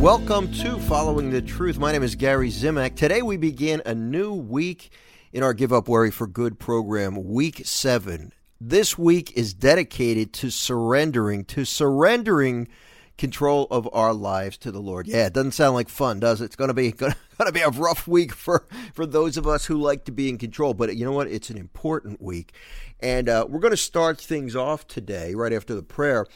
welcome to Following the Truth. My name is Gary Zimak. Today we begin a new week in our Give Up Worry for Good program, week seven. This week is dedicated to surrendering, to surrendering control of our lives to the Lord. Yeah, it doesn't sound like fun, does it? It's going to be going to be a rough week for for those of us who like to be in control. But you know what? It's an important week, and uh, we're going to start things off today, right after the prayer,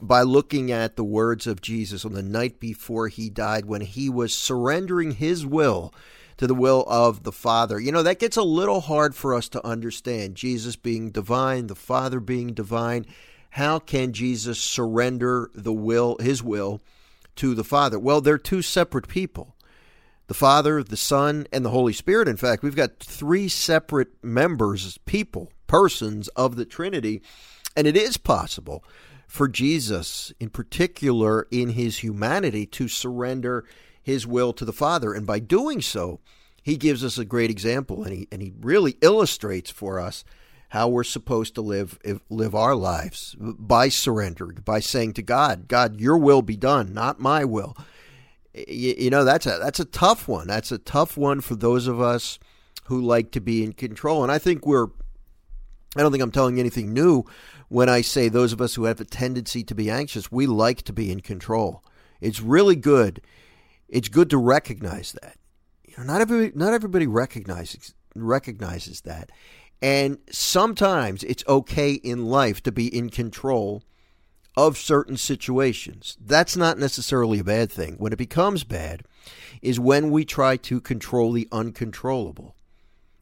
by looking at the words of Jesus on the night before he died, when he was surrendering his will to the will of the Father. You know, that gets a little hard for us to understand. Jesus being divine, the Father being divine how can Jesus surrender the will, his will, to the Father? Well, they're two separate people. The Father, the Son, and the Holy Spirit. In fact, we've got three separate members, people, persons of the Trinity. And it is possible for Jesus, in particular in his humanity, to surrender his will to the Father. And by doing so, he gives us a great example and he, and he really illustrates for us how we're supposed to live live our lives by surrendering, by saying to God, God, your will be done, not my will. You, know, that's a that's a tough one. That's a tough one for those of us who like to be in control. And I think we're I don't think I'm telling anything new when I say those of us who have a tendency to be anxious, we like to be in control. It's really good. It's good to recognize that. You know, not everybody not everybody recognizes recognizes that. And sometimes it's okay in life to be in control of certain situations. That's not necessarily a bad thing. When it becomes bad is when we try to control the uncontrollable.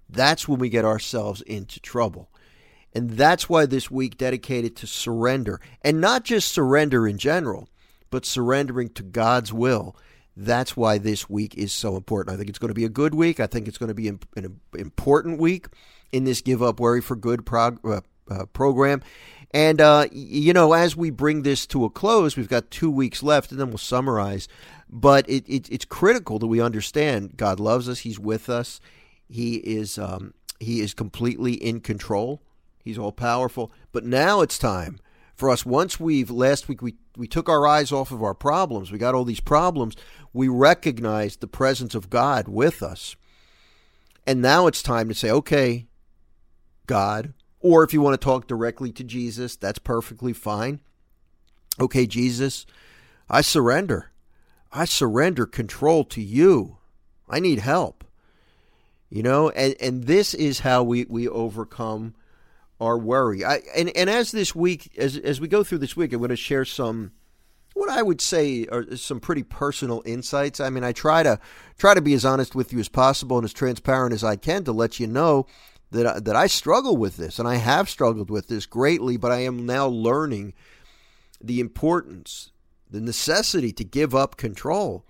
That's when we get ourselves into trouble. And that's why this week dedicated to surrender, and not just surrender in general, but surrendering to God's will. That's why this week is so important. I think it's going to be a good week. I think it's going to be an important week in this Give Up Worry for Good prog- uh, uh, program. And, uh, you know, as we bring this to a close, we've got two weeks left and then we'll summarize. But it, it, it's critical that we understand God loves us, He's with us, He is, um, he is completely in control, He's all powerful. But now it's time for us, once we've, last week, we, we took our eyes off of our problems, we got all these problems, we recognized the presence of God with us. And now it's time to say, okay, God, or if you want to talk directly to Jesus, that's perfectly fine. Okay, Jesus, I surrender. I surrender control to you. I need help. You know, and, and this is how we, we overcome our worry. I, and, and as this week, as, as we go through this week, I'm going to share some, what I would say are some pretty personal insights. I mean, I try to try to be as honest with you as possible and as transparent as I can to let you know that I, that I struggle with this, and I have struggled with this greatly. But I am now learning the importance, the necessity to give up control.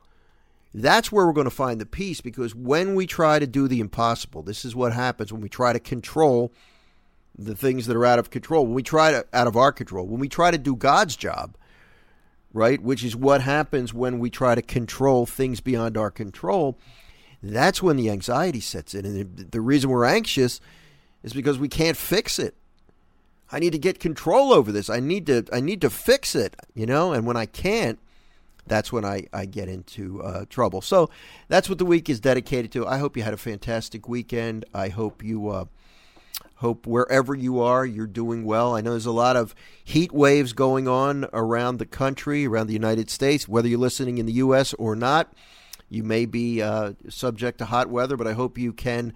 That's where we're going to find the peace because when we try to do the impossible, this is what happens when we try to control the things that are out of control. When we try to out of our control, when we try to do God's job, right, which is what happens when we try to control things beyond our control, that's when the anxiety sets in. And the reason we're anxious is because we can't fix it. I need to get control over this. I need to I need to fix it, you know, and when I can't, that's when I, I get into uh, trouble. So that's what the week is dedicated to. I hope you had a fantastic weekend. I hope you uh, hope wherever you are, you're doing well. I know there's a lot of heat waves going on around the country, around the United States, whether you're listening in the U.S. or not. You may be uh, subject to hot weather, but I hope you can.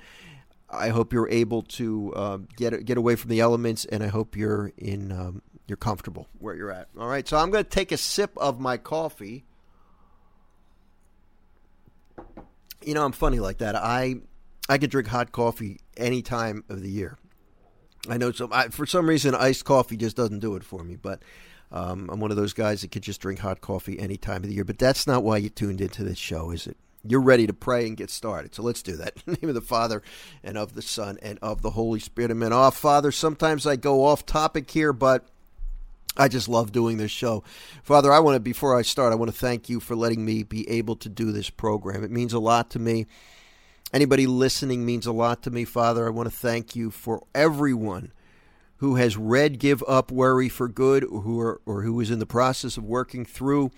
I hope you're able to uh, get get away from the elements, and I hope you're in um, you're comfortable where you're at. All right, so I'm going to take a sip of my coffee. You know, I'm funny like that. I I could drink hot coffee any time of the year. I know some I, for some reason iced coffee just doesn't do it for me, but um, I'm one of those guys that could just drink hot coffee any time of the year. But that's not why you tuned into this show, is it? You're ready to pray and get started. So let's do that. In the name of the Father and of the Son and of the Holy Spirit. Amen. Off, Father, sometimes I go off topic here, but I just love doing this show. Father, I want to, before I start, I want to thank you for letting me be able to do this program. It means a lot to me. Anybody listening means a lot to me, Father. I want to thank you for everyone who has read Give Up Worry for Good or who, are, or who is in the process of working through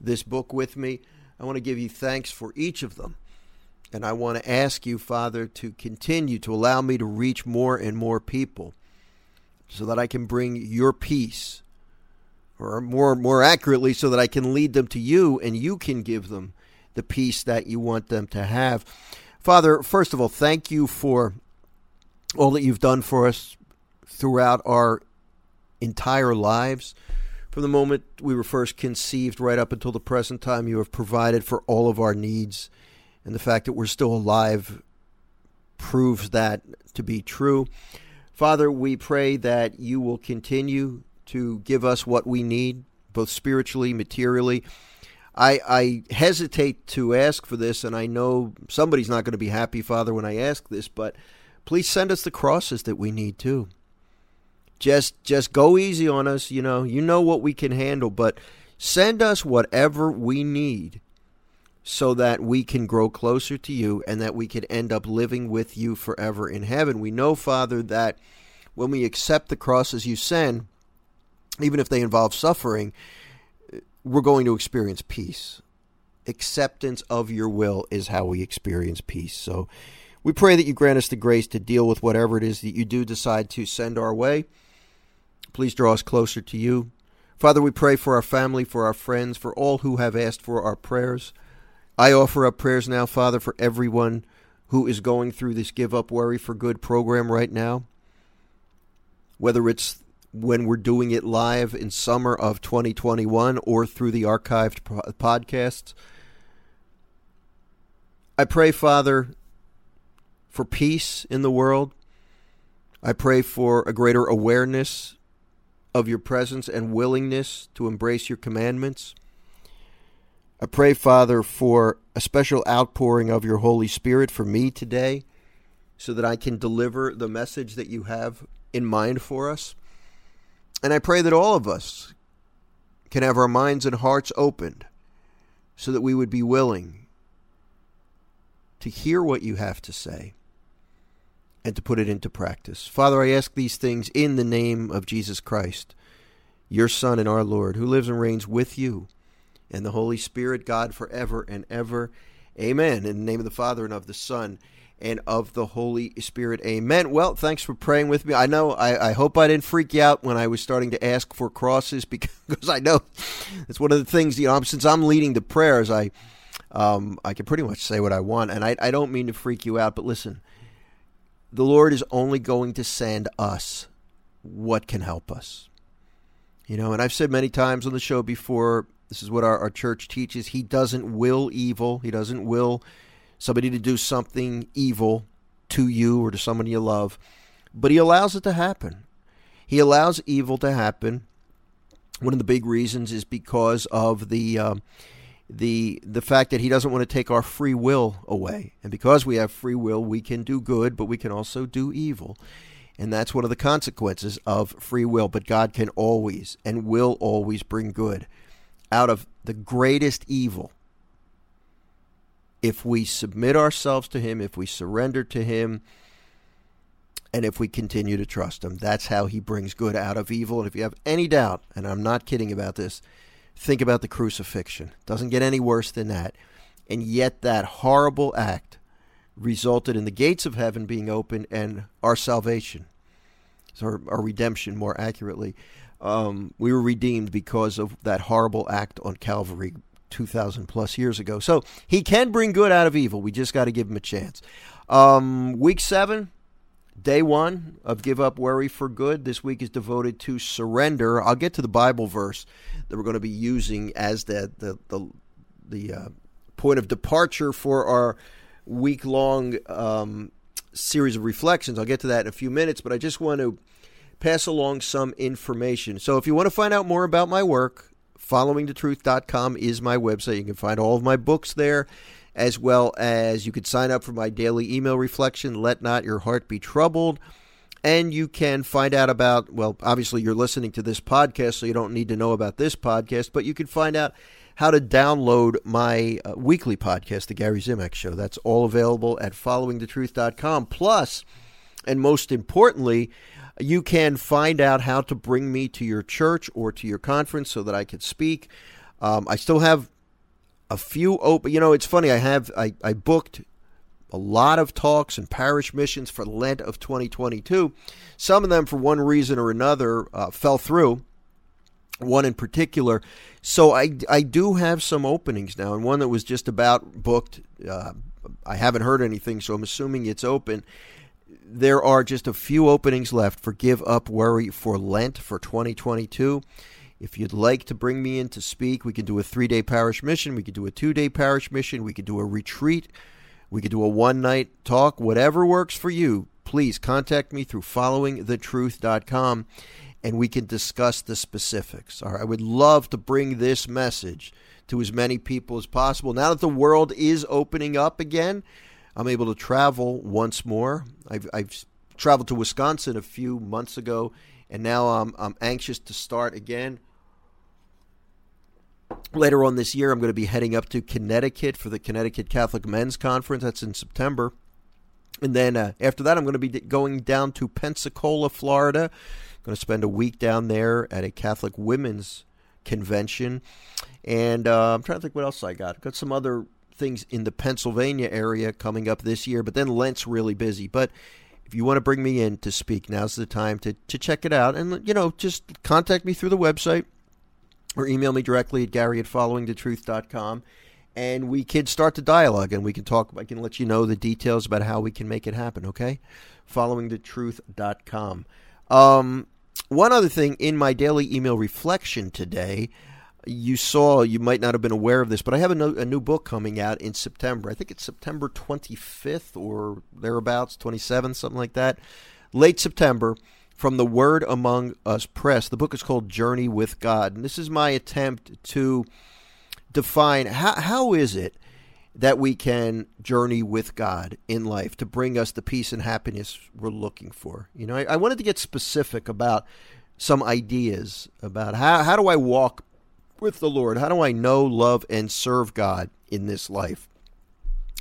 this book with me. I want to give you thanks for each of them. And I want to ask you, Father, to continue to allow me to reach more and more people so that I can bring your peace, or more, more accurately, so that I can lead them to you and you can give them the peace that you want them to have. Father, first of all, thank you for all that you've done for us throughout our entire lives. From the moment we were first conceived right up until the present time, you have provided for all of our needs. And the fact that we're still alive proves that to be true. Father, we pray that you will continue to give us what we need, both spiritually, materially. I, I hesitate to ask for this, and I know somebody's not going to be happy, Father, when I ask this, but please send us the crosses that we need too. Just just go easy on us you know you know what we can handle but send us whatever we need so that we can grow closer to you and that we can end up living with you forever in heaven. We know father that when we accept the crosses you send even if they involve suffering we're going to experience peace acceptance of your will is how we experience peace so we pray that you grant us the grace to deal with whatever it is that you do decide to send our way Please draw us closer to you. Father, we pray for our family, for our friends, for all who have asked for our prayers. I offer up prayers now, Father, for everyone who is going through this Give Up Worry for Good program right now. Whether it's when we're doing it live in summer of 2021 or through the archived podcasts. I pray, Father, for peace in the world. I pray for a greater awareness of your presence and willingness to embrace your commandments. I pray, Father, for a special outpouring of your Holy Spirit for me today so that I can deliver the message that you have in mind for us. And I pray that all of us can have our minds and hearts opened so that we would be willing to hear what you have to say and to put it into practice. Father, I ask these things in the name of Jesus Christ, your Son and our Lord, who lives and reigns with you and the Holy Spirit, God, forever and ever. Amen. In the name of the Father and of the Son and of the Holy Spirit. Amen. Well, thanks for praying with me. I know, I, I hope I didn't freak you out when I was starting to ask for crosses because I know it's one of the things, you know, since I'm leading the prayers, I. Um, I can pretty much say what I want, and I, I don't mean to freak you out, but listen, the Lord is only going to send us what can help us. You know, and I've said many times on the show before, this is what our, our church teaches. He doesn't will evil, He doesn't will somebody to do something evil to you or to someone you love, but He allows it to happen. He allows evil to happen. One of the big reasons is because of the. Um, the the fact that he doesn't want to take our free will away. And because we have free will, we can do good, but we can also do evil. And that's one of the consequences of free will. But God can always and will always bring good out of the greatest evil if we submit ourselves to Him, if we surrender to Him, and if we continue to trust Him. That's how He brings good out of evil. And if you have any doubt, and I'm not kidding about this, Think about the crucifixion. It Doesn't get any worse than that. And yet, that horrible act resulted in the gates of heaven being opened and our salvation, or our redemption, more accurately. Um, we were redeemed because of that horrible act on Calvary 2,000 plus years ago. So he can bring good out of evil. We just got to give him a chance. Um, week seven, Day one of Give Up Worry for Good this week is devoted to surrender. I'll get to the Bible verse that we're going to be using as the the the, the uh, point of departure for our week long um, series of reflections. I'll get to that in a few minutes, but I just want to pass along some information. So if you want to find out more about my work, followingthetruth.com is my website. You can find all of my books there, as well as you could sign up for my daily email reflection, Let Not Your Heart Be Troubled. And you can find out about, well, obviously you're listening to this podcast, so you don't need to know about this podcast, but you can find out how to download my uh, weekly podcast, The Gary Zimak Show. That's all available at followingthetruth.com. Plus, and most importantly, you can find out how to bring me to your church or to your conference so that I could speak. Um, I still have a few open. You know, it's funny. I have I, I booked a lot of talks and parish missions for Lent of 2022. Some of them, for one reason or another, uh, fell through. One in particular. So I, I do have some openings now, and one that was just about booked. Uh, I haven't heard anything, so I'm assuming it's open there are just a few openings left for Give Up Worry for Lent for 2022. If you'd like to bring me in to speak, we can do a three day parish mission. We could do a two day parish mission. We could do a retreat. We could do a one night talk. Whatever works for you, please contact me through followingthetruth.com and we can discuss the specifics. All right, I would love to bring this message to as many people as possible. Now that the world is opening up again, I'm able to travel once more. I've, I've traveled to Wisconsin a few months ago, and now I'm, I'm anxious to start again. Later on this year, I'm going to be heading up to Connecticut for the Connecticut Catholic Men's Conference. That's in September. And then uh, after that, I'm going to be going down to Pensacola, Florida. I'm going to spend a week down there at a Catholic Women's Convention. And uh, I'm trying to think what else I got. Got some other things in the Pennsylvania area coming up this year, but then Lent's really busy. But if you want to bring me in to speak, now's the time to, to check it out. And, you know, just contact me through the website or email me directly at gary at followingthetruth.com. And we can start the dialogue and we can talk. I can let you know the details about how we can make it happen, okay? Followingthetruth.com. Um, one other thing in my daily email reflection today, you saw, you might not have been aware of this, but I have a, a new book coming out in September. I think it's September 25th or thereabouts, 27th, something like that. Late September from the Word Among Us Press. The book is called Journey with God. And this is my attempt to define how, how is it that we can journey with God in life to bring us the peace and happiness we're looking for. You know, I, I wanted to get specific about some ideas about how, how do I walk with the Lord? How do I know, love, and serve God in this life?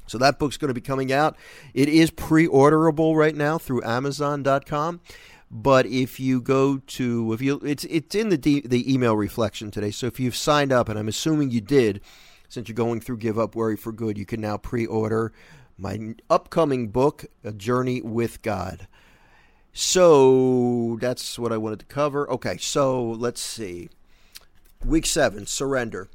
So that book's going to be coming out. It is pre-orderable right now through Amazon.com. But if you go to if you it's it's in the the email reflection today. So if you've signed up, and I'm assuming you did, since you're going through Give Up Worry for Good, you can now pre-order my upcoming book, A Journey with God. So that's what I wanted to cover. Okay, so let's see. Week seven, surrender.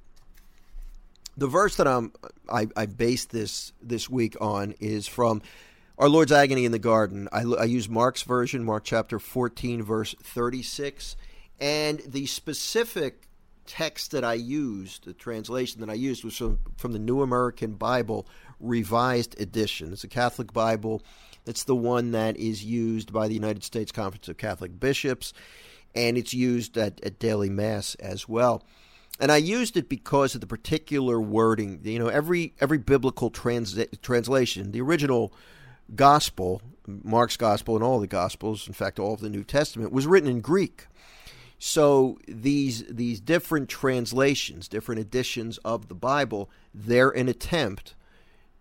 The verse that I'm I, I based this this week on is from our Lord's agony in the garden. I, I use Mark's version, Mark chapter 14, verse 36, and the specific text that I used, the translation that I used, was from, from the New American Bible Revised Edition. It's a Catholic Bible. It's the one that is used by the United States Conference of Catholic Bishops and it's used at, at daily mass as well. And I used it because of the particular wording. You know, every every biblical trans- translation, the original gospel, Mark's gospel, and all the gospels, in fact, all of the New Testament, was written in Greek. So these these different translations, different editions of the Bible, they're an attempt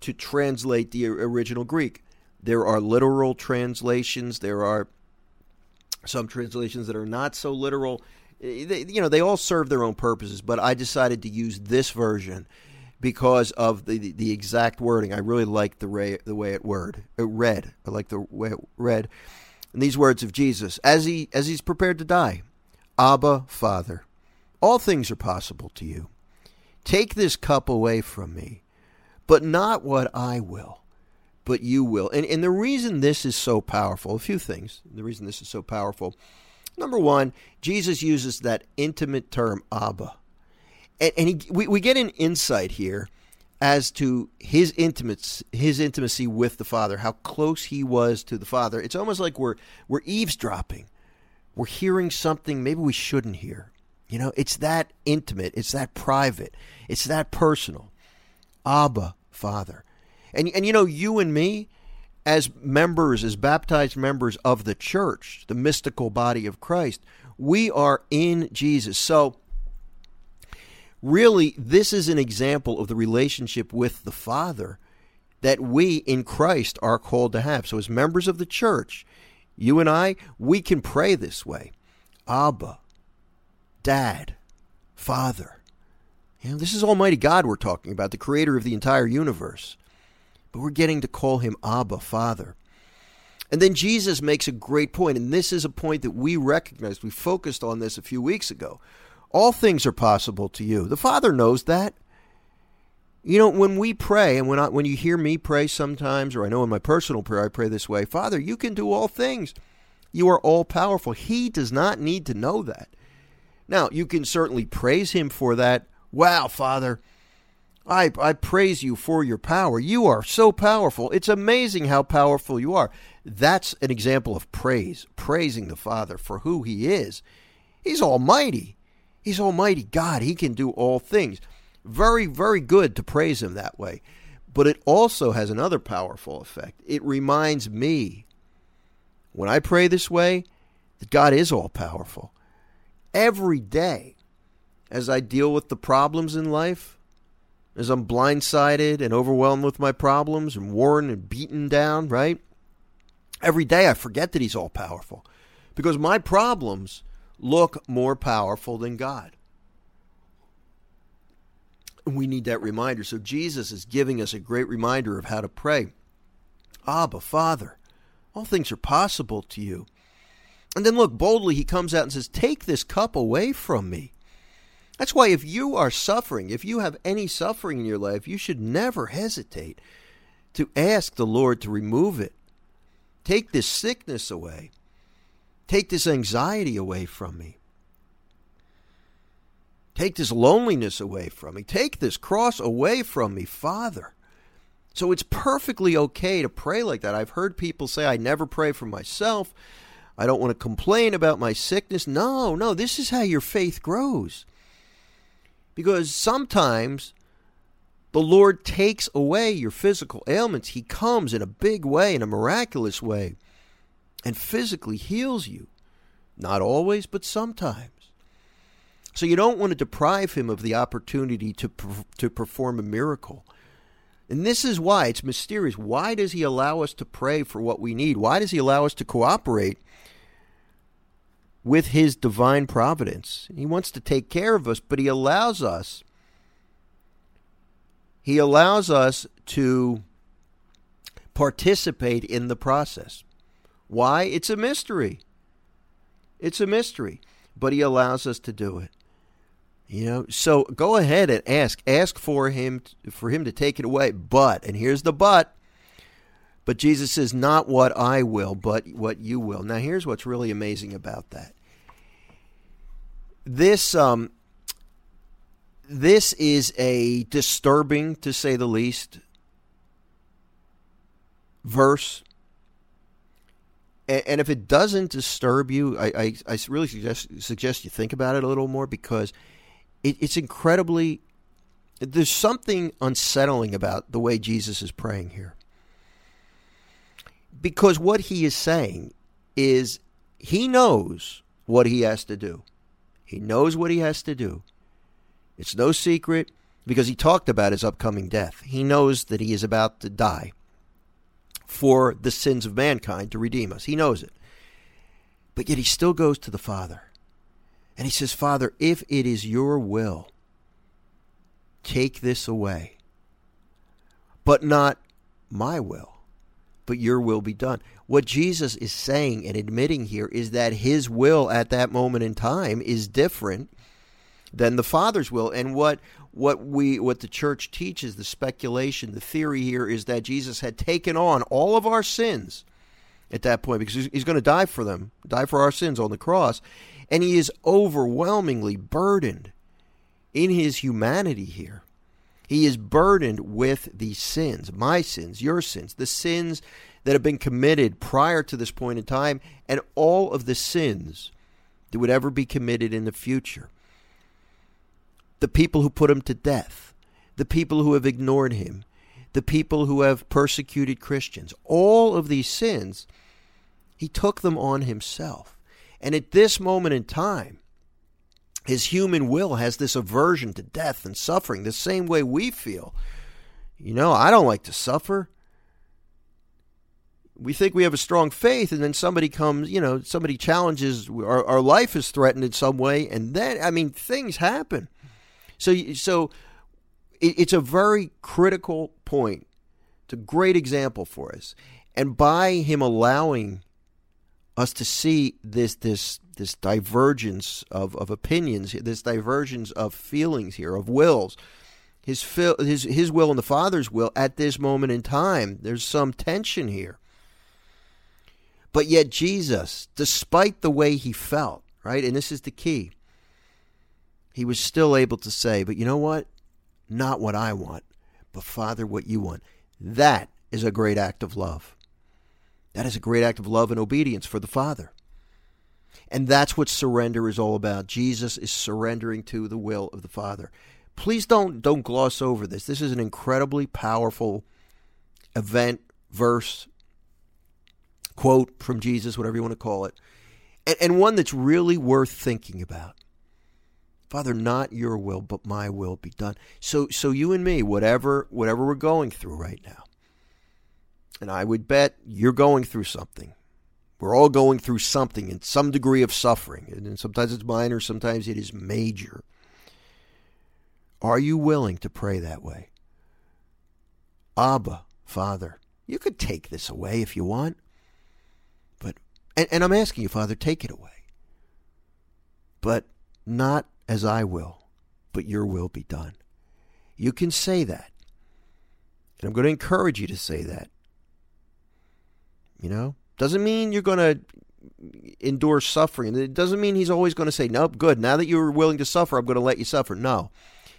to translate the original Greek. There are literal translations. There are some translations that are not so literal. Eh, they, you know, they all serve their own purposes, but I decided to use this version because of the, the, the exact wording. I really like the way, the way it word it read. I like the way it read. And these words of Jesus as he as he's prepared to die, Abba, Father, all things are possible to you. Take this cup away from me, but not what I will, but you will. And, and the reason this is so powerful, a few things, the reason this is so powerful. Number one, Jesus uses that intimate term, Abba. And, and he, we, we get an insight here as to his intimacy, his intimacy with the Father, how close he was to the Father. It's almost like we're we're eavesdropping. We're hearing something maybe we shouldn't hear. You know, it's that intimate, it's that private, it's that personal. Abba, Father. And and you know, you and me as members, as baptized members of the church, the mystical body of Christ, we are in Jesus. So really, this is an example of the relationship with the Father that we in Christ are called to have. So, as members of the church, you and I, we can pray this way Abba, Dad, Father. You know, this is Almighty God we're talking about, the creator of the entire universe. But we're getting to call him Abba, Father. And then Jesus makes a great point, and this is a point that we recognized. We focused on this a few weeks ago. All things are possible to you. The Father knows that. You know, when we pray, and when I, when you hear me pray sometimes, or I know in my personal prayer I pray this way, Father, you can do all things. You are all powerful. He does not need to know that. Now, you can certainly praise him for that. Wow, Father, I, I praise you for your power. You are so powerful. It's amazing how powerful you are. That's an example of praise, praising the Father for who he is. He's almighty. He's Almighty God. He can do all things. Very, very good to praise Him that way. But it also has another powerful effect. It reminds me, when I pray this way, that God is all powerful. Every day, as I deal with the problems in life, as I'm blindsided and overwhelmed with my problems and worn and beaten down, right? Every day I forget that He's all powerful because my problems look more powerful than God. We need that reminder. So Jesus is giving us a great reminder of how to pray. Abba, Father, all things are possible to you. And then look, boldly he comes out and says, Take this cup away from me. That's why if you are suffering, if you have any suffering in your life, you should never hesitate to ask the Lord to remove it. Take this sickness away. Take this anxiety away from me. Take this loneliness away from me. Take this cross away from me, Father. So it's perfectly okay to pray like that. I've heard people say, I never pray for myself. I don't want to complain about my sickness. No, no, this is how your faith grows. Because sometimes the Lord takes away your physical ailments. He comes in a big way, in a miraculous way and physically heals you. Not always, but sometimes. So you don't want to deprive him of the opportunity to to perform a miracle. And this is why it's mysterious. Why does he allow us to pray for what we need? Why does he allow us to cooperate with his divine providence? He wants to take care of us, but he allows us he allows us to participate in the process. Why? It's a mystery. It's a mystery, but he allows us to do it. You know, so go ahead and ask. Ask for him for him to take it away. But, and here's the but. But Jesus says, "Not what I will, but what you will." Now, here's what's really amazing about that. This um, this is a disturbing, to say the least, verse and, if it doesn't disturb you, I, I, I, really suggest suggest you think about it a little more because it, it's incredibly. There's something unsettling about the way Jesus is praying here. Because what he is saying is he knows what he has to do. He knows what he has to do. It's no secret because he talked about his upcoming death. He knows that he is about to die for the sins of mankind to redeem us. He knows it. But yet he still goes to the Father. And he says, Father, if it is your will, take this away. But not my will, but your will be done. What Jesus is saying and admitting here is that his will at that moment in time is different than the Father's will. And what what we what the church teaches, the speculation, the theory here is that Jesus had taken on all of our sins at that point because he's going to die for them, die for our sins on the cross, and he is overwhelmingly burdened in his humanity here. He is burdened with these sins, my sins, your sins, the sins that have been committed prior to this point in time, and all of the sins that would ever be committed in the future. The people who put him to death, the people who have ignored him, the people who have persecuted Christians, all of these sins, he took them on himself. And at this moment in time, his human will has this aversion to death and suffering, the same way we feel. You know, I don't like to suffer we think we have a strong faith, and then somebody comes, you know, somebody challenges our, our life is threatened in some way, and then I mean things happen. So, so it, it's a very critical point. It's a great example for us, and by him allowing us to see this this this divergence of, of opinions, this divergence of feelings here, of wills, his his his will and the Father's will at this moment in time. There's some tension here. But yet, Jesus, despite the way he felt, right, and this is the key, he was still able to say, But you know what? Not what I want, but Father, what you want. That is a great act of love. That is a great act of love and obedience for the Father. And that's what surrender is all about. Jesus is surrendering to the will of the Father. Please don't don't gloss over this. This is an incredibly powerful event, verse, quote from Jesus, whatever you want to call it, and, and one that's really worth thinking about. Father, not your will, but my will be done. So, so you and me, whatever, whatever we're going through right now, and I would bet you're going through something. We're all going through something in some degree of suffering, and sometimes it's minor, sometimes it is major. Are you willing to pray that way? Abba, Father, you could take this away if you want. And, and I'm asking you, Father, take it away. But not as I will, but your will be done. You can say that. And I'm going to encourage you to say that. You know? Doesn't mean you're going to endure suffering. It doesn't mean he's always going to say, nope, good. Now that you're willing to suffer, I'm going to let you suffer. No.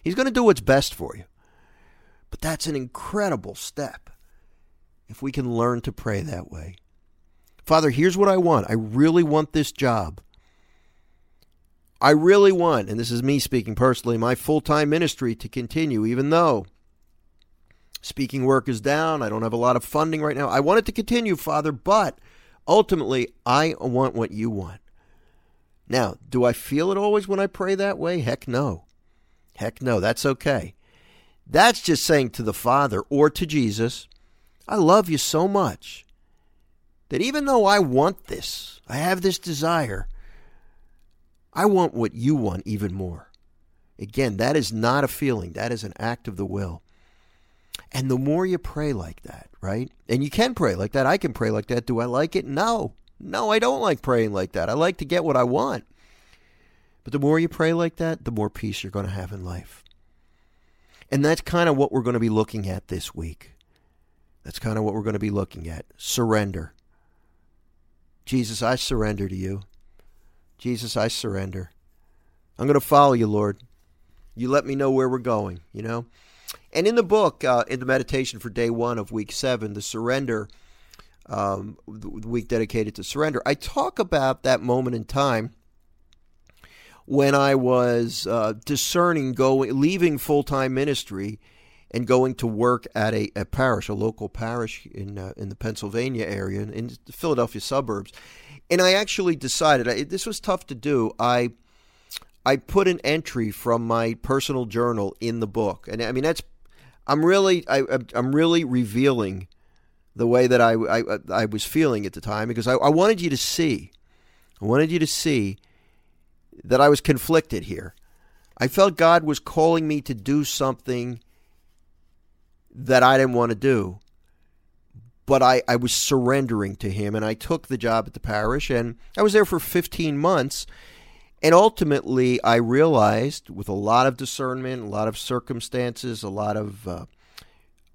He's going to do what's best for you. But that's an incredible step if we can learn to pray that way. Father, here's what I want. I really want this job. I really want, and this is me speaking personally, my full time ministry to continue, even though speaking work is down. I don't have a lot of funding right now. I want it to continue, Father, but ultimately, I want what you want. Now, do I feel it always when I pray that way? Heck no. Heck no. That's okay. That's just saying to the Father or to Jesus, I love you so much that even though I want this, I have this desire, I want what you want even more. Again, that is not a feeling, that is an act of the will. And the more you pray like that, right? And you can pray like that. I can pray like that. Do I like it? No. No, I don't like praying like that. I like to get what I want. But the more you pray like that, the more peace you're going to have in life. And that's kind of what we're going to be looking at this week. That's kind of what we're going to be looking at. Surrender. Jesus, I surrender to you. Jesus, I surrender. I'm going to follow you, Lord. You let me know where we're going, you know? And in the book, uh, in the meditation for day one of week seven, the surrender, um, the week dedicated to surrender, I talk about that moment in time when I was uh, discerning going, leaving full time ministry and going to work at a, a parish, a local parish in uh, in the Pennsylvania area, in, in, the Philadelphia suburbs. And I actually decided I, this was tough to do. I I put an entry from my personal journal in the book, and I mean that's I'm really I, I'm really revealing the way that I, I, I was feeling at the time because I, I wanted you to see, I wanted you to see that I was conflicted here. I felt God was calling me to do something that I didn't want to do. But I, I was surrendering to him, and I took the job at the parish, and I was there for 15 months. And ultimately, I realized with a lot of discernment, a lot of circumstances, a lot of uh,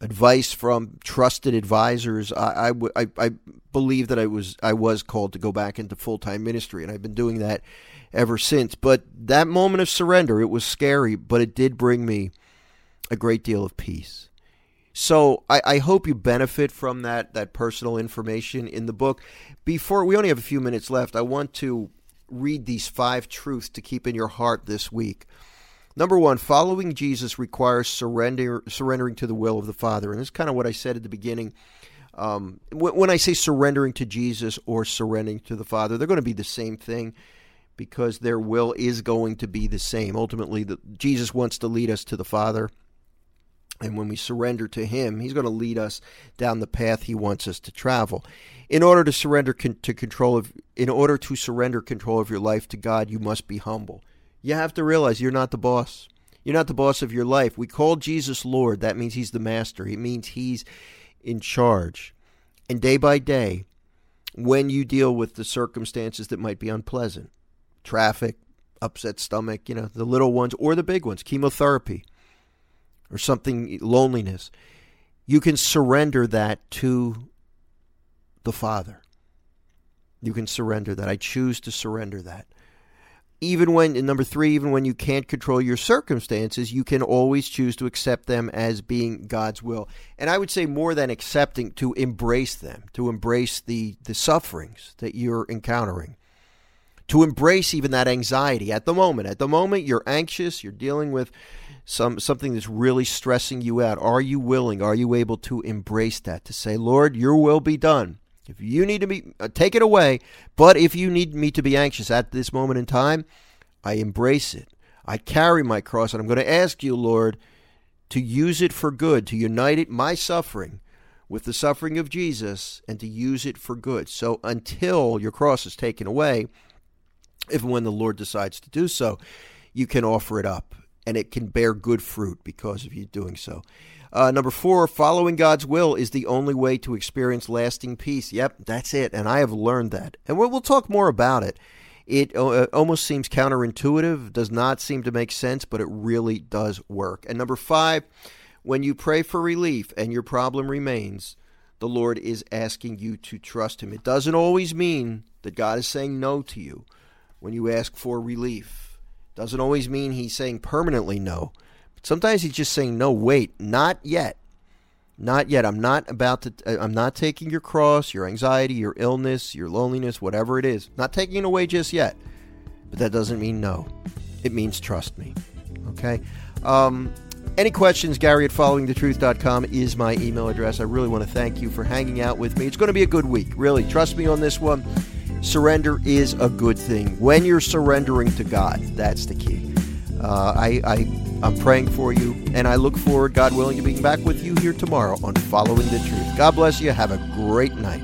advice from trusted advisors, I, I, I, I believe that I was I was called to go back into full time ministry, and I've been doing that ever since. But that moment of surrender, it was scary, but it did bring me a great deal of peace. So I, I, hope you benefit from that that personal information in the book. Before we only have a few minutes left, I want to read these five truths to keep in your heart this week. Number one, following Jesus requires surrender, surrendering to the will of the Father, and this is kind of what I said at the beginning. Um, when I say surrendering to Jesus or surrendering to the Father, they're going to be the same thing because their will is going to be the same. Ultimately, the, Jesus wants to lead us to the Father. And when we surrender to Him, He's going to lead us down the path He wants us to travel. In order to surrender con- to control of, in order to surrender control of your life to God, you must be humble. You have to realize you're not the boss. You're not the boss of your life. We call Jesus Lord. That means He's the master. It means He's in charge. And day by day, when you deal with the circumstances that might be unpleasant, traffic, upset stomach, you know, the little ones or the big ones, chemotherapy or something, loneliness, you can surrender that to the Father. You can surrender that. I choose to surrender that even when number three even when you can't control your circumstances you can always choose to accept them as being god's will and i would say more than accepting to embrace them to embrace the the sufferings that you're encountering to embrace even that anxiety at the moment at the moment you're anxious you're dealing with some something that's really stressing you out are you willing are you able to embrace that to say lord your will be done if you need to be, uh, take it away. But if you need me to be anxious at this moment in time, I embrace it. I carry my cross, and I'm going to ask you, Lord, to use it for good, to unite it, my suffering with the suffering of Jesus, and to use it for good. So until your cross is taken away, if and when the Lord decides to do so, you can offer it up, and it can bear good fruit because of you doing so. Uh, number four, following God's will is the only way to experience lasting peace. Yep, that's it. And I have learned that. And we'll, we'll talk more about it. It uh, almost seems counterintuitive, does not seem to make sense, but it really does work. And number five, when you pray for relief and your problem remains, the Lord is asking you to trust Him. It doesn't always mean that God is saying no to you when you ask for relief. Doesn't always mean He's saying permanently no. But Sometimes he's just saying, "No, wait, not yet, not yet. I'm not about to. Uh, I'm not taking your cross, your anxiety, your illness, your loneliness, whatever it is. Not taking it away just yet. But that doesn't mean no. It means trust me. Okay. Um, any questions, Gary at followingthetruth.com is my email address. I really want to thank you for hanging out with me. It's going to be a good week, really. Trust me on this one. Surrender is a good thing. When you're surrendering to God, that's the key. Uh, I, I I'm praying for you, and I look forward, God willing, to being back with you here tomorrow on Following the Truth. God bless you. Have a great night.